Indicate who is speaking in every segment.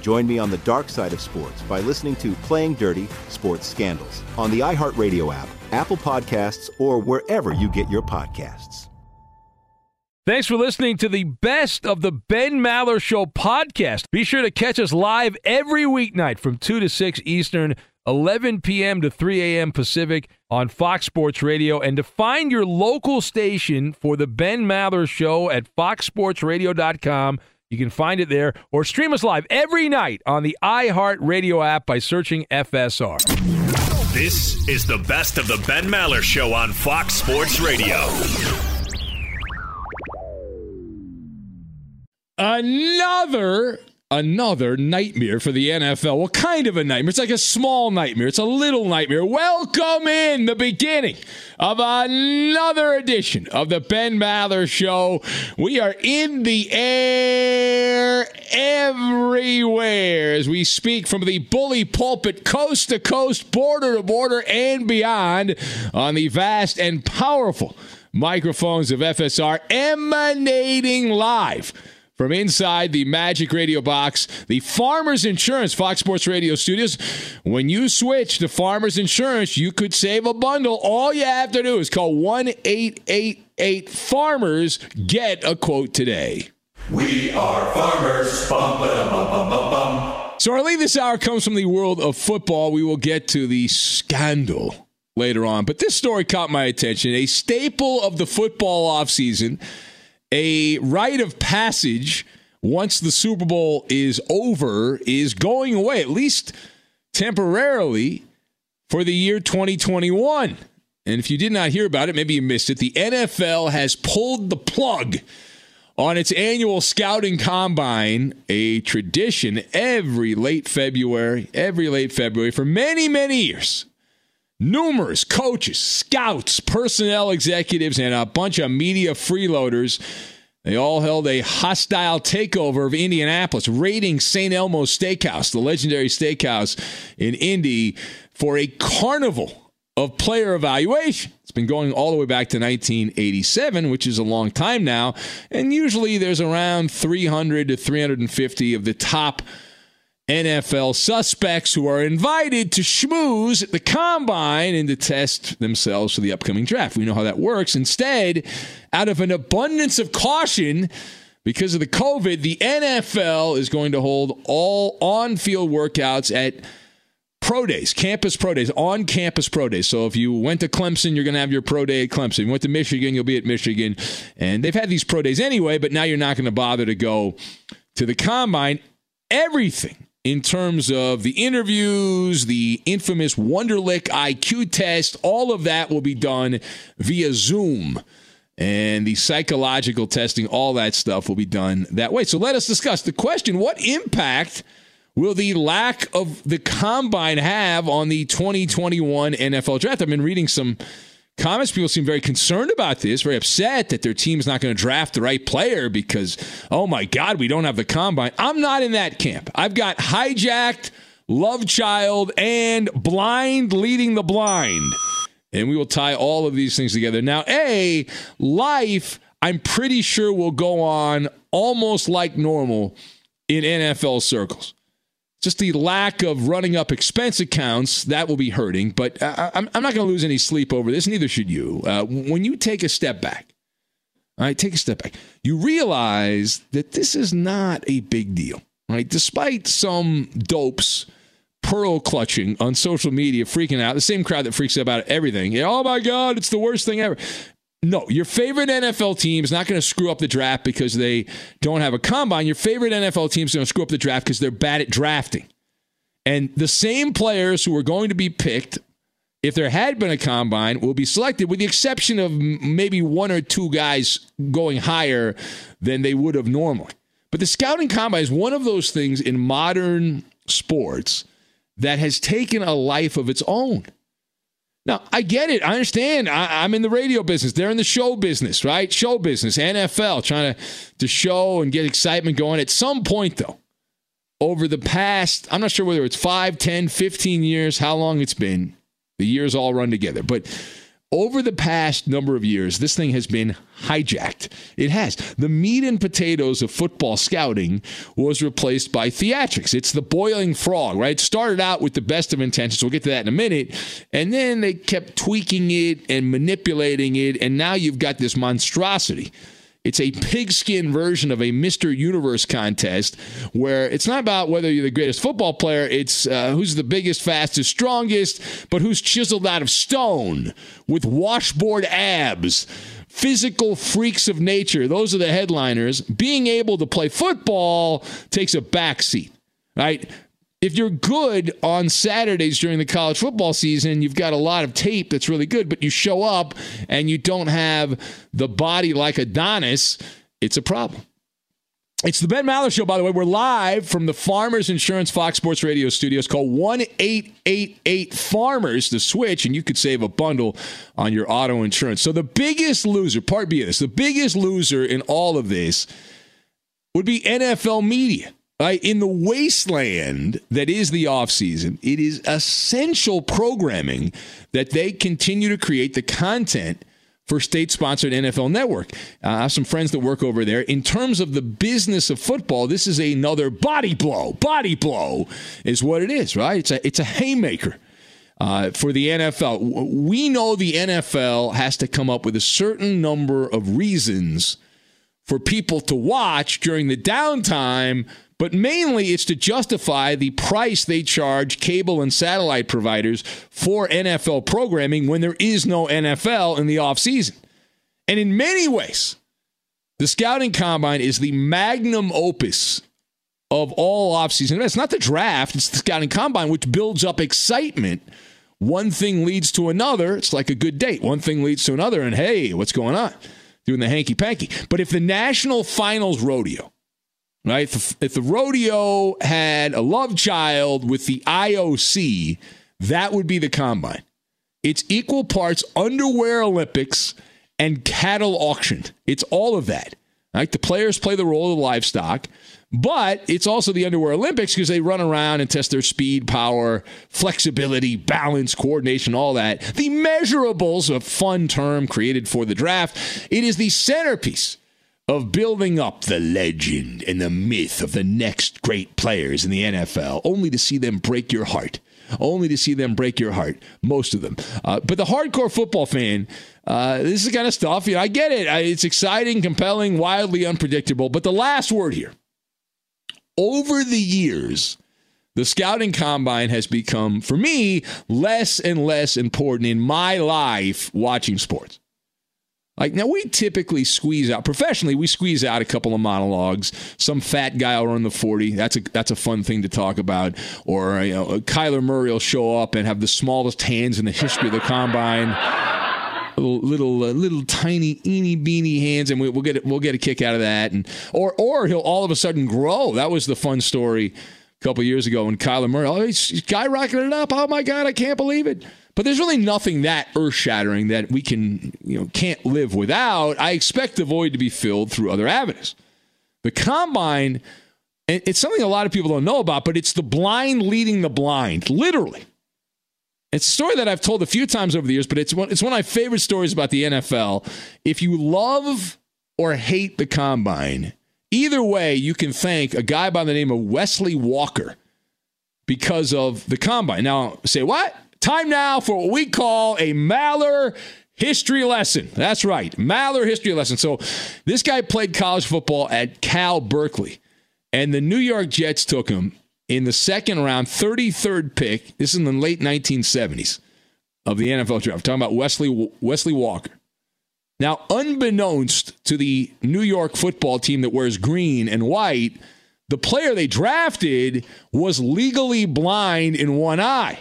Speaker 1: Join me on the dark side of sports by listening to Playing Dirty Sports Scandals on the iHeartRadio app Apple Podcasts, or wherever you get your podcasts.
Speaker 2: Thanks for listening to the best of the Ben Maller Show podcast. Be sure to catch us live every weeknight from 2 to 6 Eastern, 11 p.m. to 3 a.m. Pacific on Fox Sports Radio. And to find your local station for the Ben Maller Show at foxsportsradio.com, you can find it there or stream us live every night on the iHeartRadio app by searching FSR.
Speaker 3: This is the best of the Ben Maller Show on Fox Sports Radio.
Speaker 2: Another another nightmare for the NFL. What kind of a nightmare? It's like a small nightmare. It's a little nightmare. Welcome in the beginning of another edition of the Ben Maller Show. We are in the air everywhere as we speak from the bully pulpit, coast to coast, border to border, and beyond on the vast and powerful microphones of FSR emanating live from inside the Magic Radio box, the Farmers Insurance Fox Sports Radio studios. When you switch to Farmers Insurance, you could save a bundle. All you have to do is call 1 888 Farmers. Get a quote today.
Speaker 4: We are farmers. Bum, bum, bum,
Speaker 2: so, our lead this hour comes from the world of football. We will get to the scandal later on, but this story caught my attention. A staple of the football offseason a rite of passage once the Super Bowl is over is going away, at least temporarily, for the year 2021. And if you did not hear about it, maybe you missed it. The NFL has pulled the plug on its annual scouting combine, a tradition every late February, every late February for many, many years. Numerous coaches, scouts, personnel executives, and a bunch of media freeloaders They all held a hostile takeover of Indianapolis, raiding St. Elmo's Steakhouse, the legendary steakhouse in Indy, for a carnival of player evaluation. It's been going all the way back to 1987, which is a long time now. And usually there's around 300 to 350 of the top NFL suspects who are invited to schmooze at the combine and to test themselves for the upcoming draft. We know how that works. Instead, out of an abundance of caution, because of the COVID, the NFL is going to hold all on field workouts at pro days, campus pro days, on campus pro days. So if you went to Clemson, you're going to have your pro day at Clemson. If you went to Michigan, you'll be at Michigan. And they've had these pro days anyway, but now you're not going to bother to go to the combine. Everything in terms of the interviews, the infamous Wonderlic IQ test, all of that will be done via Zoom. And the psychological testing, all that stuff will be done that way. So let us discuss the question what impact will the lack of the combine have on the 2021 NFL draft? I've been reading some comments. People seem very concerned about this, very upset that their team's not going to draft the right player because, oh my God, we don't have the combine. I'm not in that camp. I've got hijacked, love child, and blind leading the blind. And we will tie all of these things together. Now, A, life, I'm pretty sure will go on almost like normal in NFL circles just the lack of running up expense accounts that will be hurting. But I, am not going to lose any sleep over this. Neither should you. Uh, when you take a step back, all right, take a step back. You realize that this is not a big deal, right? Despite some dopes pearl clutching on social media, freaking out, the same crowd that freaks out about everything. Oh my God, it's the worst thing ever. No, your favorite NFL team is not going to screw up the draft because they don't have a combine. Your favorite NFL team is going to screw up the draft because they're bad at drafting. And the same players who are going to be picked, if there had been a combine, will be selected, with the exception of maybe one or two guys going higher than they would have normally. But the scouting combine is one of those things in modern sports that has taken a life of its own. Now, I get it. I understand. I, am in the radio business. They're in the show business, right? Show business, NFL, trying to, to show and get excitement going. At some point, though, over the past, I'm not sure whether it's 5, 10, 15 years, how long it's been, the years all run together. But over the past number of years, this thing has been hijacked. It has. The meat and potatoes of football scouting was replaced by theatrics. It's the boiling frog, right? Started out with the best of intentions. We'll get to that in a minute. And then they kept tweaking it and manipulating it. And now you've got this monstrosity. It's a pigskin version of a Mr. Universe contest where it's not about whether you're the greatest football player, it's uh, who's the biggest, fastest, strongest, but who's chiseled out of stone with washboard abs physical freaks of nature. Those are the headliners. Being able to play football takes a backseat, right? if you're good on Saturdays during the college football season, you've got a lot of tape that's really good, but you show up and you don't have the body like Adonis, it's a problem. It's the Ben Maller Show, by the way. We're live from the Farmers Insurance Fox Sports Radio studios. Call 1 888 Farmers to switch, and you could save a bundle on your auto insurance. So, the biggest loser, part B of this, the biggest loser in all of this would be NFL media. Right, in the wasteland that is the offseason, it is essential programming that they continue to create the content for state sponsored NFL network. Uh, I have some friends that work over there. In terms of the business of football, this is another body blow. Body blow is what it is, right? It's a, it's a haymaker. Uh, for the NFL, we know the NFL has to come up with a certain number of reasons for people to watch during the downtime but mainly it's to justify the price they charge cable and satellite providers for NFL programming when there is no NFL in the offseason. And in many ways, the scouting combine is the magnum opus of all offseason. It's not the draft, it's the scouting combine, which builds up excitement. One thing leads to another. It's like a good date. One thing leads to another, and hey, what's going on? Doing the hanky panky. But if the national finals rodeo, right? If, the rodeo had a love child with the IOC, that would be the combine. It's equal parts underwear Olympics and cattle auction. It's all of that. Right? the players play the role of the livestock, but it's also the underwear Olympics because they run around and test their speed, power, flexibility, balance, coordination, all that. The measurables, a fun term created for the draft, it is the centerpiece of building up the legend and the myth of the next great players in the NFL, only to see them break your heart. Only to see them break your heart, most of them. Uh, but the hardcore football fan, uh, this is kind of stuff, you know, I get it. It's exciting, compelling, wildly unpredictable. But the last word here over the years, the scouting combine has become, for me, less and less important in my life watching sports. Like now, we typically squeeze out professionally. We squeeze out a couple of monologues. Some fat guy will run the forty. That's a that's a fun thing to talk about. Or you know, Kyler Murray will show up and have the smallest hands in the history of the combine. Little little, uh, little tiny eeny beeny hands, and we, will get we'll get a kick out of that. And or or he'll all of a sudden grow. That was the fun story a couple years ago when Kyler Murray, oh, skyrocketed it up. Oh my God, I can't believe it. But there's really nothing that earth shattering that we can, you know, can't live without. I expect the void to be filled through other avenues. The combine, it's something a lot of people don't know about, but it's the blind leading the blind, literally. It's a story that I've told a few times over the years, but it's one, it's one of my favorite stories about the NFL. If you love or hate the combine, either way, you can thank a guy by the name of Wesley Walker because of the combine. Now, say what? Time now for what we call a Maller history lesson. That's right, Maller history lesson. So this guy played college football at Cal Berkeley, and the New York Jets took him in the second round, 33rd pick. This is in the late 1970s of the NFL draft. I'm talking about Wesley Wesley Walker. Now, unbeknownst to the New York football team that wears green and white, the player they drafted was legally blind in one eye.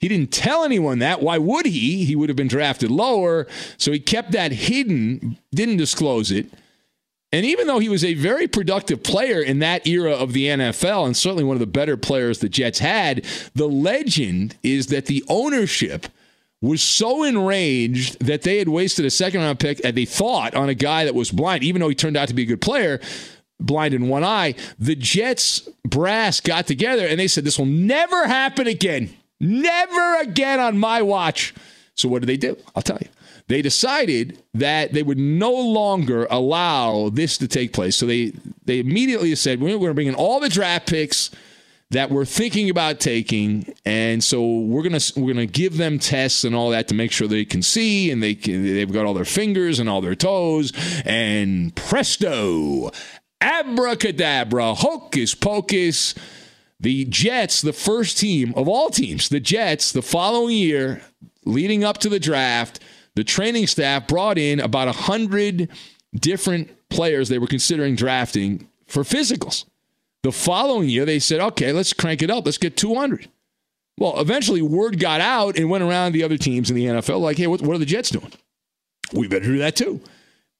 Speaker 2: He didn't tell anyone that. Why would he? He would have been drafted lower. So he kept that hidden, didn't disclose it. And even though he was a very productive player in that era of the NFL, and certainly one of the better players the Jets had, the legend is that the ownership was so enraged that they had wasted a second round pick, and they thought, on a guy that was blind, even though he turned out to be a good player, blind in one eye. The Jets brass got together and they said, This will never happen again. Never again on my watch. So what did they do? I'll tell you. They decided that they would no longer allow this to take place. So they they immediately said we're going to bring in all the draft picks that we're thinking about taking, and so we're gonna we're gonna give them tests and all that to make sure they can see and they can, they've got all their fingers and all their toes, and presto, abracadabra, hocus pocus the Jets, the first team of all teams, the Jets, the following year, leading up to the draft, the training staff brought in about 100 different players they were considering drafting for physicals. The following year, they said, okay, let's crank it up. Let's get 200. Well, eventually, word got out and went around the other teams in the NFL like, hey, what, what are the Jets doing? We better do that too.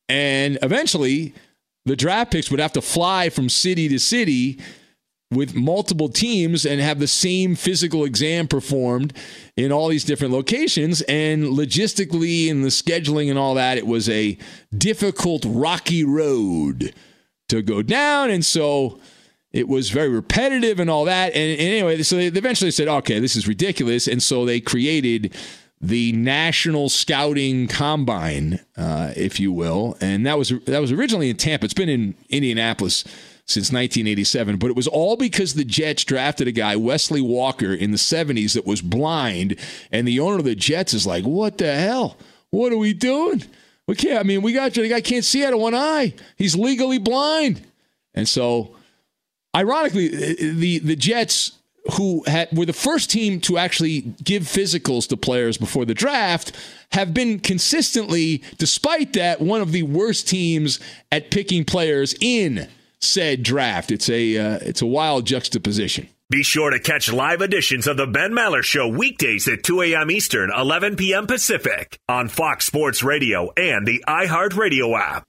Speaker 2: And eventually, the draft picks would have to fly from city to city with multiple teams and have the same physical exam performed in all these different locations. And logistically and the scheduling and all that, it was a difficult, rocky road to go down. And so it was very repetitive and all that. And, and anyway, so they eventually said, okay, this is ridiculous. And so they created the National Scouting Combine, uh, if you will. And that was that was originally in Tampa. It's been in Indianapolis since 1987. But it was all because the Jets drafted a guy, Wesley Walker, in the 70s that was blind. And the owner of the Jets is like, what the hell? What are we doing? We can't, I mean, we got you. the guy can't see out of one eye. He's legally blind. And so, ironically, the, the Jets who had, were the first team to actually give physicals to players before the draft have been consistently, despite that, one of the worst teams at picking players in said draft. It's a uh, it's a wild juxtaposition.
Speaker 3: Be sure to catch live editions of the Ben Maller Show weekdays at 2 a.m. Eastern, 11 p.m. Pacific on Fox Sports Radio and the iHeartRadio app.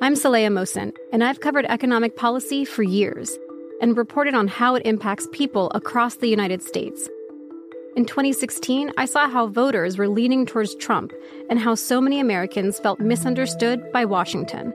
Speaker 5: I'm Saleha Mohsin, and I've covered economic policy for years and reported on how it impacts people across the United States. In 2016, I saw how voters were leaning towards Trump and how so many Americans felt misunderstood by Washington.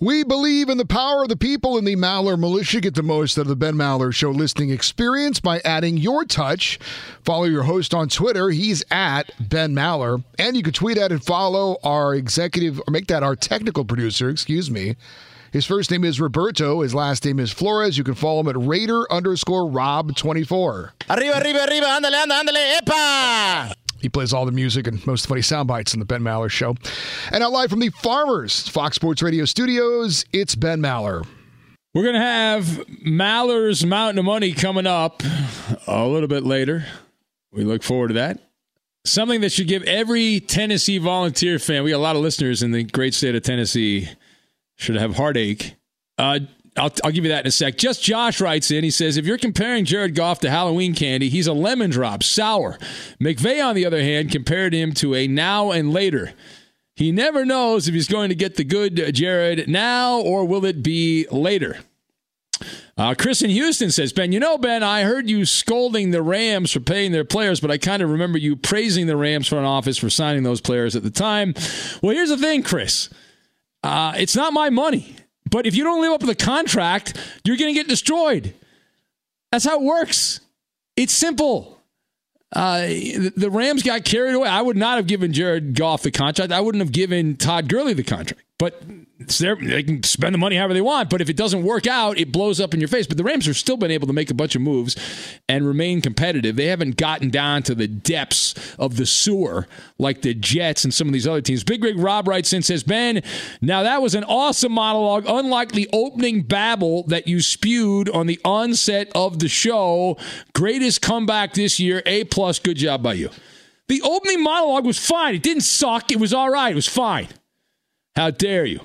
Speaker 6: We believe in the power of the people in the Maller Militia. Get the most out of the Ben Maller Show listening experience by adding your touch. Follow your host on Twitter. He's at Ben Maller. And you can tweet at and follow our executive, or make that our technical producer, excuse me. His first name is Roberto. His last name is Flores. You can follow him at Raider underscore Rob24.
Speaker 7: Arriba, arriba, arriba. Ándale, ándale, ándale. Epa!
Speaker 6: He plays all the music and most funny sound bites on the Ben Maller Show. And now live from the Farmers Fox Sports Radio studios, it's Ben Maller.
Speaker 2: We're going to have Maller's Mountain of Money coming up a little bit later. We look forward to that. Something that should give every Tennessee volunteer fan, we got a lot of listeners in the great state of Tennessee, should have heartache. Uh, I'll, I'll give you that in a sec. Just Josh writes in. He says, if you're comparing Jared Goff to Halloween candy, he's a lemon drop, sour. McVay, on the other hand, compared him to a now and later. He never knows if he's going to get the good Jared now or will it be later. Uh, Chris in Houston says, Ben, you know, Ben, I heard you scolding the Rams for paying their players, but I kind of remember you praising the Rams front office for signing those players at the time. Well, here's the thing, Chris. Uh, it's not my money, but if you don't live up to the contract, you're going to get destroyed. That's how it works. It's simple. Uh, the Rams got carried away. I would not have given Jared Goff the contract. I wouldn't have given Todd Gurley the contract. But they can spend the money however they want. But if it doesn't work out, it blows up in your face. But the Rams have still been able to make a bunch of moves and remain competitive. They haven't gotten down to the depths of the sewer like the Jets and some of these other teams. Big Rig Rob writes in says, Ben, now that was an awesome monologue, unlike the opening babble that you spewed on the onset of the show. Greatest comeback this year. A plus. Good job by you. The opening monologue was fine. It didn't suck. It was all right. It was fine. How dare you?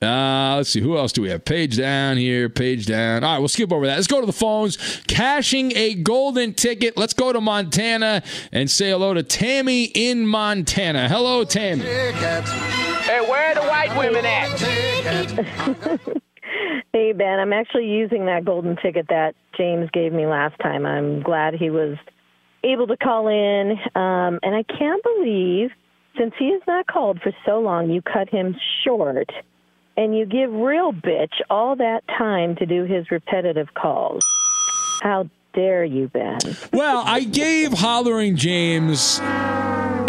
Speaker 2: Uh, let's see. Who else do we have? Page down here, page down. All right, we'll skip over that. Let's go to the phones. Cashing a golden ticket. Let's go to Montana and say hello to Tammy in Montana. Hello, Tammy.
Speaker 8: Hey, where are the white women at?
Speaker 9: hey, Ben. I'm actually using that golden ticket that James gave me last time. I'm glad he was able to call in. Um, and I can't believe, since he has not called for so long, you cut him short and you give real bitch all that time to do his repetitive calls. How dare you, Ben?
Speaker 2: Well, I gave Hollering James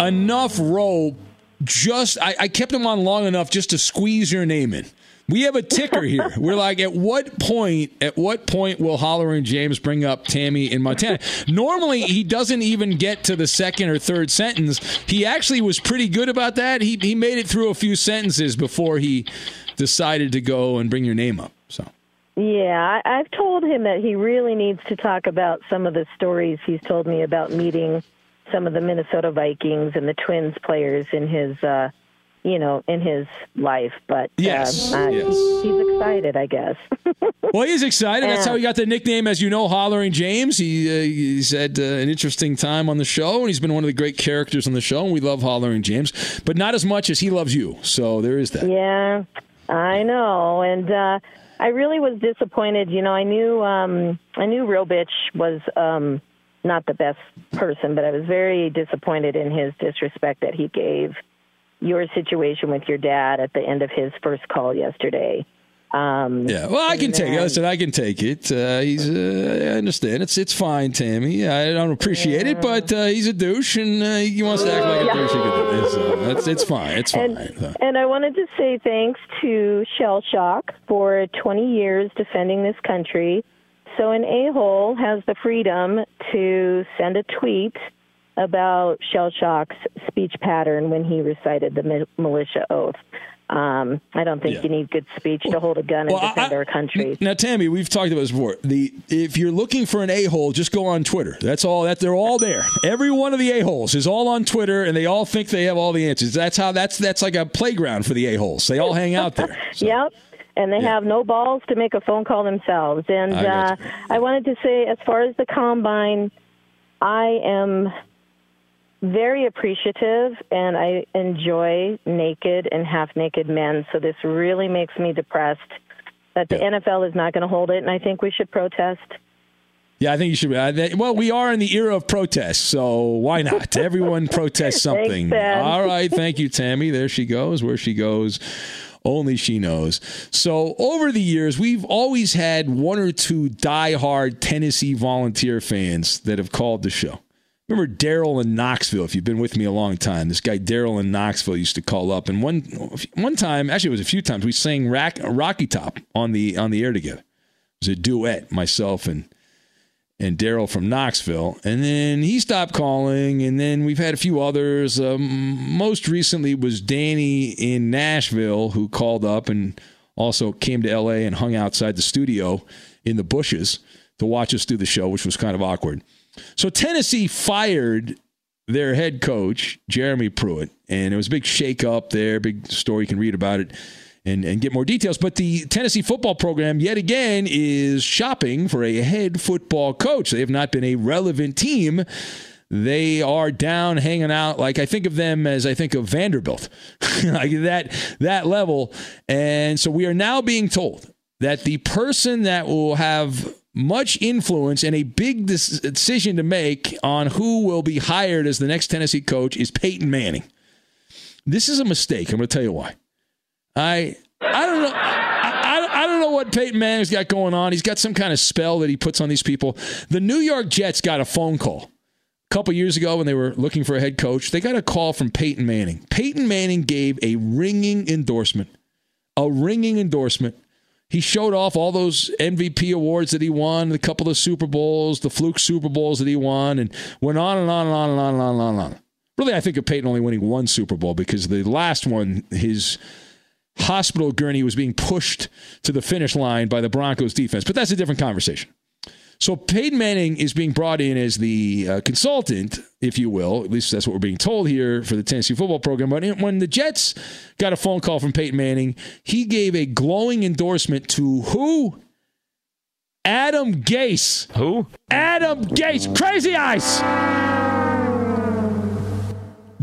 Speaker 2: enough rope. Just I, I kept him on long enough just to squeeze your name in. We have a ticker here. We're like, at what point? At what point will Hollering James bring up Tammy in Montana? Normally, he doesn't even get to the second or third sentence. He actually was pretty good about that. He he made it through a few sentences before he decided to go and bring your name up. So.
Speaker 9: Yeah, I, I've told him that he really needs to talk about some of the stories he's told me about meeting some of the Minnesota Vikings and the Twins players in his, uh, you know, in his life. But
Speaker 2: yes,
Speaker 9: uh, uh,
Speaker 2: yes.
Speaker 9: He's, he's excited, I guess.
Speaker 2: well, he's excited. That's how he got the nickname, as you know, Hollering James. He uh, he's had uh, an interesting time on the show, and he's been one of the great characters on the show. And we love Hollering James, but not as much as he loves you. So there is that.
Speaker 9: Yeah, I know, and uh, I really was disappointed. You know, I knew um, I knew Real Bitch was um, not the best person, but I was very disappointed in his disrespect that he gave your situation with your dad at the end of his first call yesterday. Um,
Speaker 2: Yeah, well, I can
Speaker 9: and
Speaker 2: take it.
Speaker 9: then-
Speaker 2: Listen, I can take it. Uh, he's, uh, I understand. It's it's fine, Tammy. I don't appreciate it, but uh, he's a douche, and uh, he wants to act like a
Speaker 9: Yeah.
Speaker 2: douche. He can do this, so it's it's fine. It's fine.
Speaker 9: And, and I wanted to say thanks to Shell Shock for 20 years defending this country. So an a-hole has the freedom to send a tweet about Shell Shock's speech pattern when he recited the militia oath. Um, I don't think you need good speech to hold a gun and
Speaker 2: Well, I-
Speaker 9: defend our country.
Speaker 2: Now, Tammy, we've talked about this before. The if you're looking for an a hole, just go on Twitter. That's all. That they're all there. Every one of the a holes is all on Twitter, and they all think they have all the answers. That's how. That's that's like a playground for the a holes. They all hang out there.
Speaker 9: Yep. And they have no balls to make a phone call themselves. And
Speaker 2: I
Speaker 9: uh, I wanted to say, as far as the combine, I am very appreciative and I enjoy naked and half naked men. So this really makes me depressed that the NFL is not going to hold it. And I think we should protest.
Speaker 2: Yeah, I think you should. Well, we are in the era of protest, so why not? Everyone protests something.
Speaker 9: Ben.
Speaker 2: All right, thank you, Tammy. There she goes. Where she goes, only she knows. So over the years, we've always had one or two diehard Tennessee volunteer fans that have called the show. Remember Daryl in Knoxville? If you've been with me a long time, this guy Daryl in Knoxville used to call up, and one one time, actually, it was a few times, we sang Rocky Top on the on the air together. It was a duet, myself and and Daryl from Knoxville. And then he stopped calling, and then we've had a few others. Um, most recently was Danny in Nashville who called up and also came to LA and hung outside the studio in the bushes to watch us do the show, which was kind of awkward. So Tennessee fired their head coach, Jeremy Pruitt, and it was a big shakeup there, big story. You can read about it and, and get more details. But the Tennessee football program, yet again, is shopping for a head football coach. They have not been a relevant team. They are down hanging out like I think of them as I think of Vanderbilt, like that that level. And so we are now being told that the person that will have much influence and a big decision to make on who will be hired as the next Tennessee coach is Peyton Manning. This is a mistake. I'm going to tell you why. I I don't know. I, don't know what Peyton Manning's got going on. He's got some kind of spell that he puts on these people. The New York Jets got a phone call a couple years ago when they were looking for a head coach. They got a call from Peyton Manning. Peyton Manning gave a ringing endorsement. A ringing endorsement he showed off all those MVP awards that he won, a couple of Super Bowls, the fluke Super Bowls that he won, and went on and on and on and on and on and on. And on. Really, I think of Peyton only winning one Super Bowl because the last one, his hospital gurney was being pushed to the finish line by the Broncos defense. But that's a different conversation. So Peyton Manning is being brought in as the uh, consultant, if you will. At least that's what we're being told here for the Tennessee football program. But when the Jets got a phone call from Peyton Manning, he gave a glowing endorsement to who? Adam Gase.
Speaker 10: Who?
Speaker 2: Adam Gase. Crazy Eyes.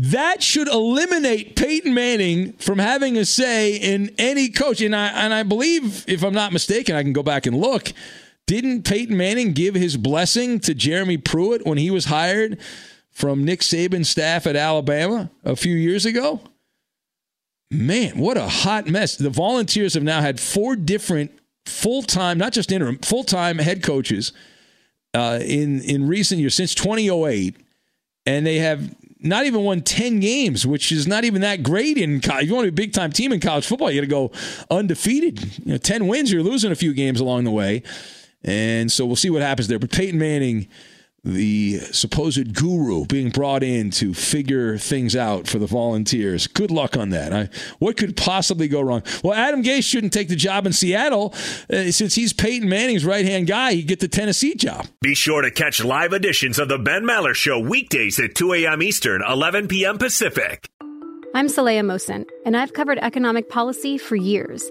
Speaker 2: That should eliminate Peyton Manning from having a say in any coach. And I and I believe, if I'm not mistaken, I can go back and look didn't Peyton Manning give his blessing to Jeremy Pruitt when he was hired from Nick Saban's staff at Alabama a few years ago? Man, what a hot mess. The Volunteers have now had four different full time, not just interim, full time head coaches uh, in, in recent years, since 2008. And they have not even won 10 games, which is not even that great in college. If you want to be a big time team in college football, you got to go undefeated. You know, 10 wins, you're losing a few games along the way. And so we'll see what happens there. But Peyton Manning, the supposed guru being brought in to figure things out for the volunteers. Good luck on that. I, what could possibly go wrong? Well, Adam Gase shouldn't take the job in Seattle uh, since he's Peyton Manning's right hand guy. He'd get the Tennessee job.
Speaker 3: Be sure to catch live editions of the Ben Maller Show weekdays at 2 a.m. Eastern, 11 p.m. Pacific.
Speaker 5: I'm Saleha Mohsin, and I've covered economic policy for years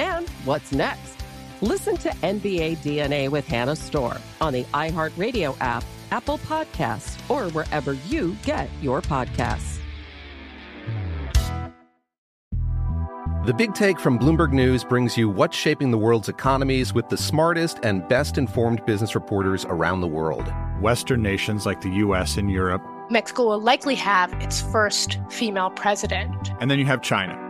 Speaker 11: And what's next? Listen to NBA DNA with Hannah Storm on the iHeartRadio app, Apple Podcasts, or wherever you get your podcasts.
Speaker 12: The Big Take from Bloomberg News brings you what's shaping the world's economies with the smartest and best informed business reporters around the world.
Speaker 13: Western nations like the U.S. and Europe.
Speaker 14: Mexico will likely have its first female president.
Speaker 13: And then you have China.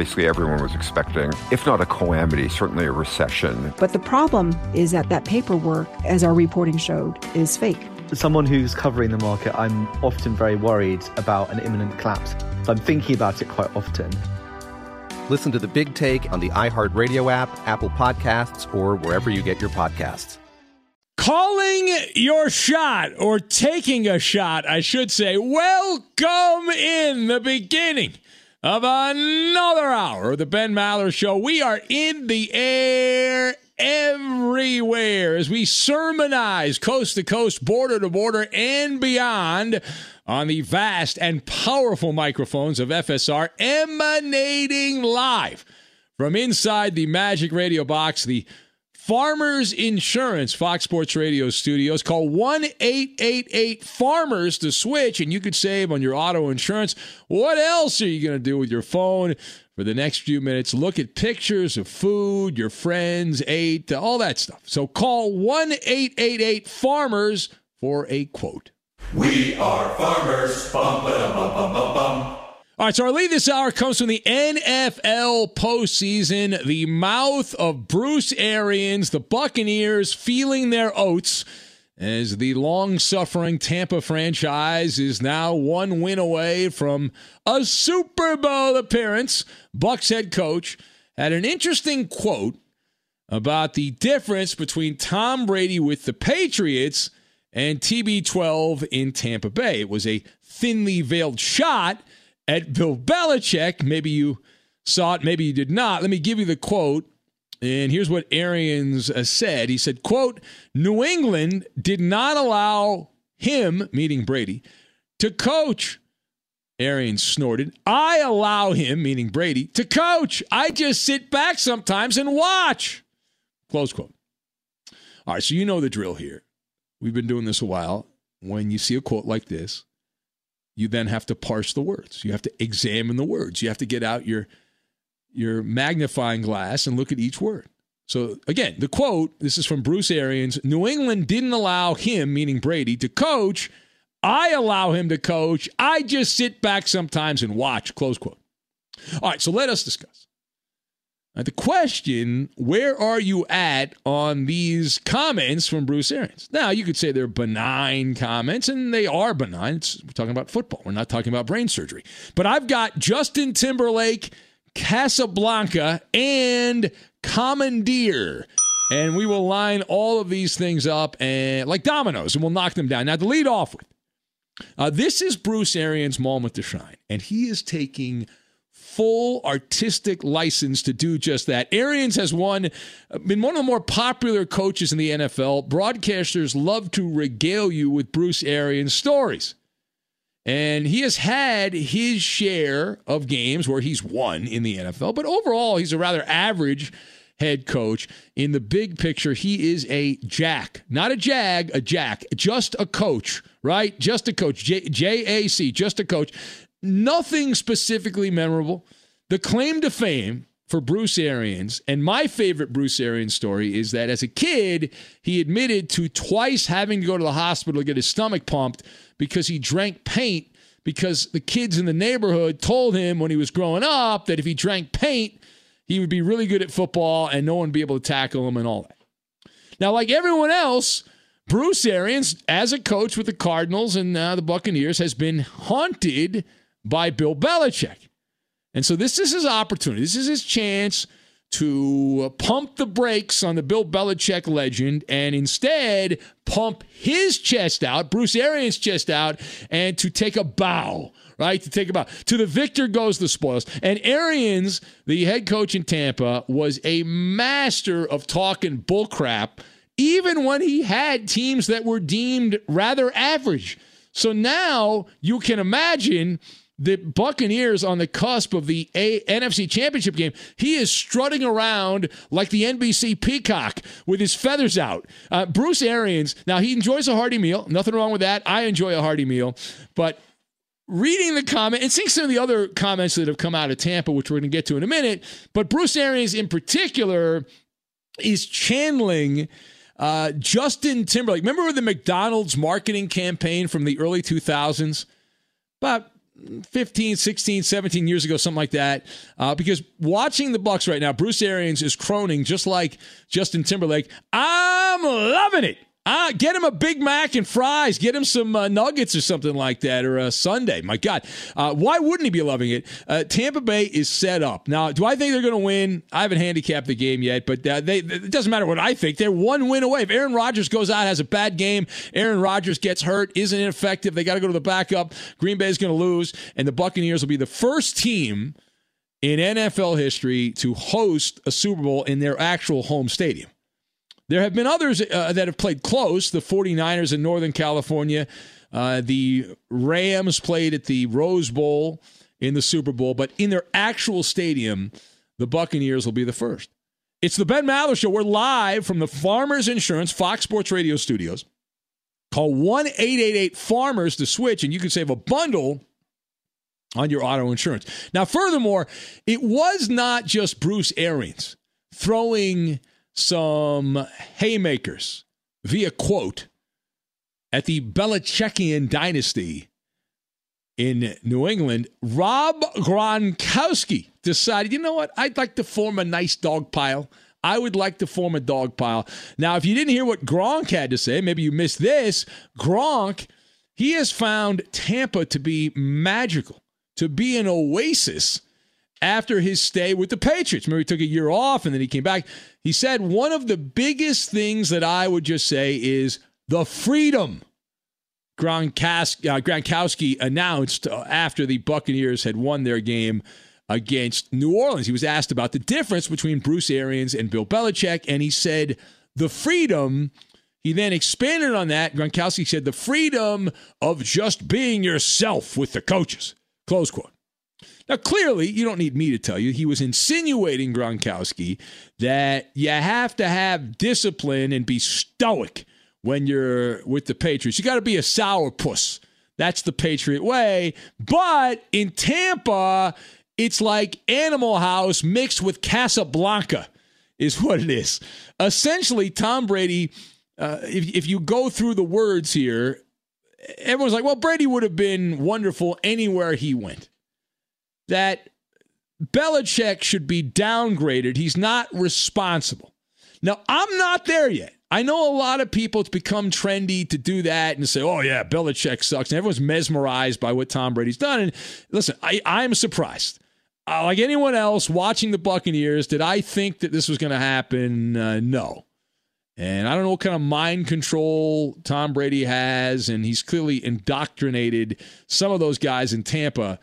Speaker 15: Basically, everyone was expecting, if not a calamity, certainly a recession.
Speaker 16: But the problem is that that paperwork, as our reporting showed, is fake.
Speaker 17: As someone who's covering the market, I'm often very worried about an imminent collapse. So I'm thinking about it quite often.
Speaker 12: Listen to the big take on the iHeartRadio app, Apple Podcasts, or wherever you get your podcasts.
Speaker 2: Calling your shot, or taking a shot, I should say. Welcome in the beginning of another hour of the Ben Maller Show. We are in the air everywhere as we sermonize coast to coast, border to border, and beyond on the vast and powerful microphones of FSR emanating live from inside the Magic Radio box, the Farmers Insurance Fox Sports Radio studios. Call 1 888 Farmers to switch, and you could save on your auto insurance. What else are you going to do with your phone for the next few minutes? Look at pictures of food your friends ate, all that stuff. So call 1 888 Farmers for a quote.
Speaker 18: We are farmers. Bum, ba, bum, bum, bum.
Speaker 2: All right, so our lead this hour comes from the NFL postseason. The mouth of Bruce Arians, the Buccaneers feeling their oats as the long suffering Tampa franchise is now one win away from a Super Bowl appearance. Bucks head coach had an interesting quote about the difference between Tom Brady with the Patriots and TB12 in Tampa Bay. It was a thinly veiled shot at Bill Belichick. Maybe you saw it, maybe you did not. Let me give you the quote. And here's what Arians uh, said. He said, quote, New England did not allow him, meaning Brady, to coach. Arians snorted. I allow him, meaning Brady, to coach. I just sit back sometimes and watch. Close quote. All right, so you know the drill here. We've been doing this a while. When you see a quote like this, you then have to parse the words. You have to examine the words. You have to get out your your magnifying glass and look at each word. So again, the quote, this is from Bruce Arians, New England didn't allow him, meaning Brady, to coach. I allow him to coach. I just sit back sometimes and watch, close quote. All right, so let us discuss. Now, the question, where are you at on these comments from Bruce Arians? Now, you could say they're benign comments, and they are benign. It's, we're talking about football. We're not talking about brain surgery. But I've got Justin Timberlake, Casablanca, and Commandeer. And we will line all of these things up and like dominoes, and we'll knock them down. Now, to lead off with, Uh, this is Bruce Arians' moment to shine, and he is taking full artistic license to do just that. Arians has won, uh, been one of the more popular coaches in the NFL. Broadcasters love to regale you with Bruce Arians stories. And he has had his share of games where he's won in the NFL, but overall, he's a rather average head coach. In the big picture, he is a jack, not a jag, a jack, just a coach, right? Just a coach, J A C, just a coach. Nothing specifically memorable. The claim to fame for Bruce Arians, and my favorite Bruce Arians story is that as a kid, he admitted to twice having to go to the hospital to get his stomach pumped because he drank paint because the kids in the neighborhood told him when he was growing up that if he drank paint, he would be really good at football and no one would be able to tackle him and all that. Now, like everyone else, Bruce Arians, as a coach with the Cardinals and uh, the Buccaneers, has been haunted by Bill Belichick. And so this is his opportunity. This is his chance to pump the brakes on the Bill Belichick legend and instead pump his chest out, Bruce Arians' chest out, and to take a bow, right? To take a bow. To the victor goes the spoils. And Arians, the head coach in Tampa, was a master of talking bullcrap, even when he had teams that were deemed rather average. So now you can imagine the Buccaneers on the cusp of the A- NFC Championship game, he is strutting around like the NBC peacock with his feathers out. Uh, Bruce Arians, now he enjoys a hearty meal. Nothing wrong with that. I enjoy a hearty meal. But reading the comment and seeing some of the other comments that have come out of Tampa, which we're going to get to in a minute, but Bruce Arians in particular is channeling. Uh, Justin Timberlake. Remember the McDonald's marketing campaign from the early 2000s? About 15, 16, 17 years ago, something like that. Uh, because watching the Bucks right now, Bruce Arians is croning just like Justin Timberlake. I'm loving it. Ah, get him a Big Mac and fries. Get him some uh, nuggets or something like that, or a sundae. My God, uh, why wouldn't he be loving it? Uh, Tampa Bay is set up now. Do I think they're going to win? I haven't handicapped the game yet, but uh, they, it doesn't matter what I think. They're one win away. If Aaron Rodgers goes out has a bad game, Aaron Rodgers gets hurt, isn't ineffective. They got to go to the backup. Green Bay is going to lose, and the Buccaneers will be the first team in NFL history to host a Super Bowl in their actual home stadium. There have been others uh, that have played close. The 49ers in Northern California, uh, the Rams played at the Rose Bowl in the Super Bowl, but in their actual stadium, the Buccaneers will be the first. It's the Ben Maller Show. We're live from the Farmers Insurance Fox Sports Radio studios. Call 1 888 Farmers to switch, and you can save a bundle on your auto insurance. Now, furthermore, it was not just Bruce Arians throwing some haymakers via quote at the Belichickian dynasty in New England, Rob Gronkowski decided, you know what? I'd like to form a nice dog pile. I would like to form a dog pile. Now, if you didn't hear what Gronk had to say, maybe you missed this. Gronk, he has found Tampa to be magical, to be an oasis after his stay with the Patriots. Remember, he took a year off and then he came back. He said one of the biggest things that I would just say is the freedom Gronkowski, uh, announced uh, after the Buccaneers had won their game against New Orleans. He was asked about the difference between Bruce Arians and Bill Belichick, and he said the freedom. He then expanded on that. Gronkowski said the freedom of just being yourself with the coaches. Close quote. Now, clearly, you don't need me to tell you, he was insinuating Gronkowski that you have to have discipline and be stoic when you're with the Patriots. You got to be a sourpuss. That's the Patriot way. But in Tampa, it's like Animal House mixed with Casablanca, is what it is. Essentially, Tom Brady, uh, if, if you go through the words here, everyone's like, well, Brady would have been wonderful anywhere he went that Belichick should be downgraded. He's not responsible. Now, I'm not there yet. I know a lot of people, it's become trendy to do that and say, oh, yeah, Belichick sucks. And everyone's mesmerized by what Tom Brady's done. And listen, I, I'm surprised. Uh, like anyone else watching the Buccaneers, did I think that this was going to happen? Uh, no. And I don't know what kind of mind control Tom Brady has, and he's clearly indoctrinated some of those guys in Tampa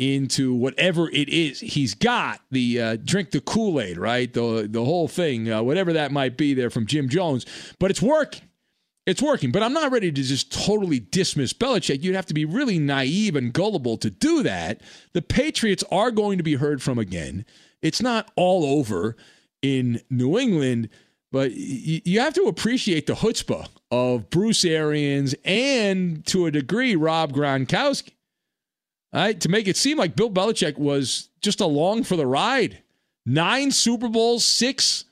Speaker 2: into whatever it is he's got the uh, drink the Kool Aid, right? The the whole thing, uh, whatever that might be there from Jim Jones, but it's working. It's working, but I'm not ready to just totally dismiss Belichick. You'd have to be really naive and gullible to do that. The Patriots are going to be heard from again. It's not all over in New England, but you have to appreciate the chutzpah of Bruce Arians and, to a degree, Rob Gronkowski. Right, to make it seem like Bill Belichick was just along for the ride. Nine Super Bowls, six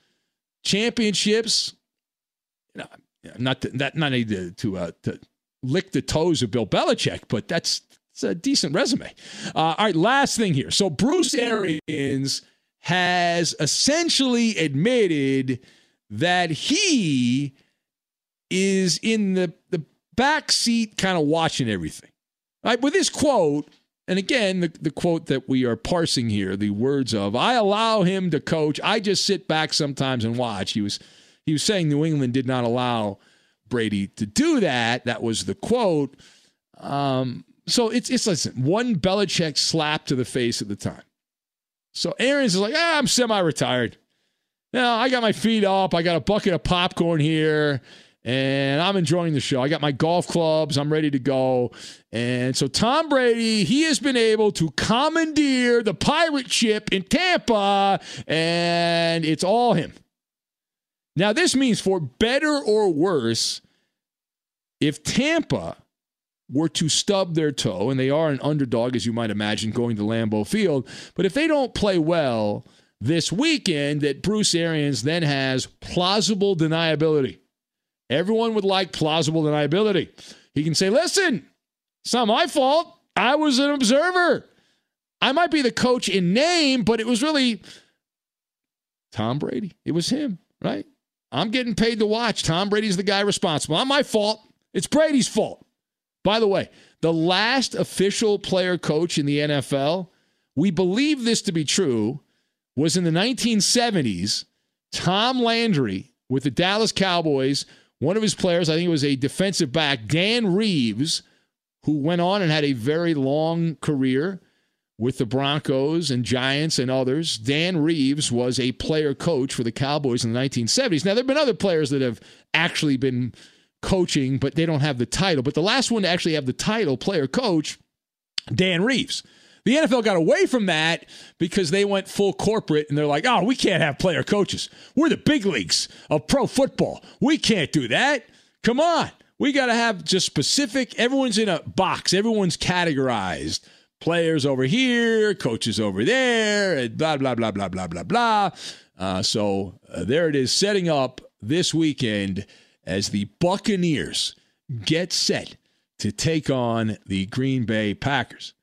Speaker 2: championships. Know, not to, that not to to, uh, to lick the toes of Bill Belichick, but that's it's a decent resume. Uh, all right, last thing here. So Bruce Arians has essentially admitted that he is in the the back seat, kind of watching everything. Right with this quote. And again, the, the quote that we are parsing here, the words of, I allow him to coach. I just sit back sometimes and watch. He was he was saying New England did not allow Brady to do that. That was the quote. Um, so it's it's listen, one Belichick slap to the face at the time. So Arians is like, ah, I'm semi-retired. Now I got my feet up. I got a bucket of popcorn here, and I'm enjoying the show. I got my golf clubs. I'm ready to go. And so Tom Brady, he has been able to commandeer the pirate ship in Tampa, and it's all him. Now, this means for better or worse, if Tampa were to stub their toe, and they are an underdog, as you might imagine, going to Lambeau Field, but if they don't play well this weekend, that Bruce Arians then has plausible deniability. Everyone would like plausible deniability. He can say, listen, it's not my fault. I was an observer. I might be the coach in name, but it was really Tom Brady. It was him, right? I'm getting paid to watch. Tom Brady's the guy responsible. Not my fault. It's Brady's fault. By the way, the last official player coach in the NFL, we believe this to be true, was in the 1970s. Tom Landry with the Dallas Cowboys. One of his players, I think it was a defensive back, Dan Reeves, who went on and had a very long career with the Broncos and Giants and others. Dan Reeves was a player coach for the Cowboys in the 1970s. Now, there have been other players that have actually been coaching, but they don't have the title. But the last one to actually have the title, player coach, Dan Reeves. The NFL got away from that because they went full corporate and they're like, oh, we can't have player coaches. We're the big leagues of pro football. We can't do that. Come on. We got to have just specific, everyone's in a box, everyone's categorized players over here, coaches over there, and blah, blah, blah, blah, blah, blah, blah. Uh, so uh, there it is, setting up this weekend as the Buccaneers get set to take on the Green Bay Packers.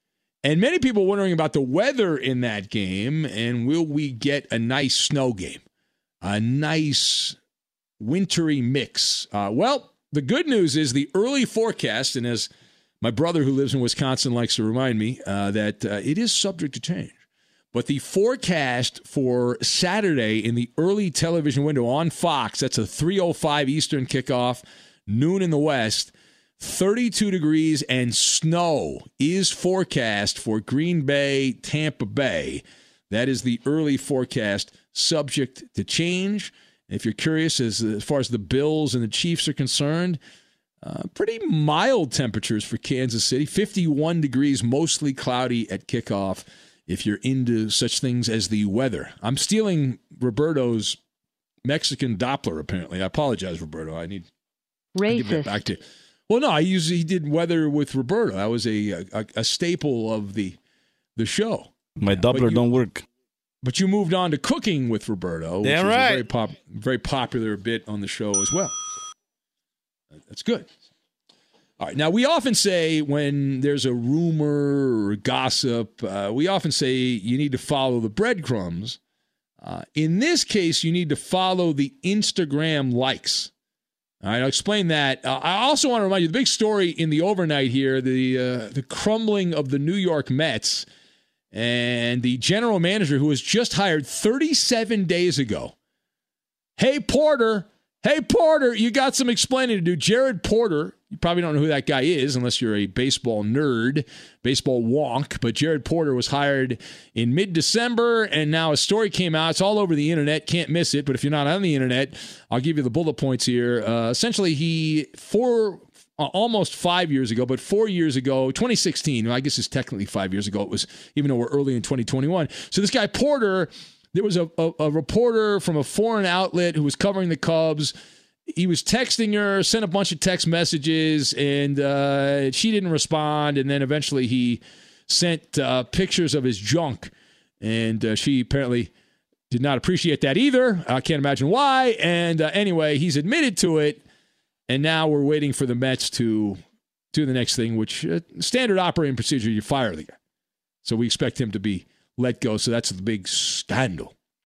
Speaker 2: And many people wondering about the weather in that game and will we get a nice snow game? A nice wintry mix. Uh, well, the good news is the early forecast, and as my brother, who lives in Wisconsin, likes to remind me uh, that uh, it is subject to change. But the forecast for Saturday in the early television window on Fox, that's a 305 Eastern kickoff, noon in the West, 32 degrees and snow is forecast for Green Bay, Tampa Bay. That is the early forecast, subject to change. If you're curious as, as far as the Bills and the Chiefs are concerned, uh, pretty mild temperatures for Kansas City 51 degrees, mostly cloudy at kickoff. If you're into such things as the weather, I'm stealing Roberto's Mexican Doppler. Apparently, I apologize, Roberto. I need
Speaker 19: racist.
Speaker 2: back to. Well, no, I usually he did weather with Roberto. That was a a, a staple of the the show.
Speaker 20: My Doppler you, don't work.
Speaker 2: But you moved on to cooking with Roberto, which
Speaker 20: Damn
Speaker 2: is
Speaker 20: right.
Speaker 2: a very pop, very popular bit on the show as well. That's good. All right. Now, we often say when there's a rumor or gossip, uh, we often say you need to follow the breadcrumbs. Uh, in this case, you need to follow the Instagram likes. All right, I'll explain that. Uh, I also want to remind you the big story in the overnight here: the uh, the crumbling of the New York Mets and the general manager who was just hired 37 days ago. Hey Porter, Hey, Porter, you got some explaining to do. Jared Porter, you probably don't know who that guy is unless you're a baseball nerd, baseball wonk. But Jared Porter was hired in mid December, and now a story came out. It's all over the internet. Can't miss it. But if you're not on the internet, I'll give you the bullet points here. Uh, essentially, he, four, uh, almost five years ago, but four years ago, 2016, I guess it's technically five years ago. It was, even though we're early in 2021. So this guy, Porter, there was a, a, a reporter from a foreign outlet who was covering the Cubs he was texting her, sent a bunch of text messages, and uh, she didn't respond. And then eventually he sent uh, pictures of his junk, and uh, she apparently did not appreciate that either. I can't imagine why. And uh, anyway, he's admitted to it, and now we're waiting for the Mets to do the next thing, which uh, standard operating procedure: you fire the guy. So we expect him to be let go. So that's the big scandal.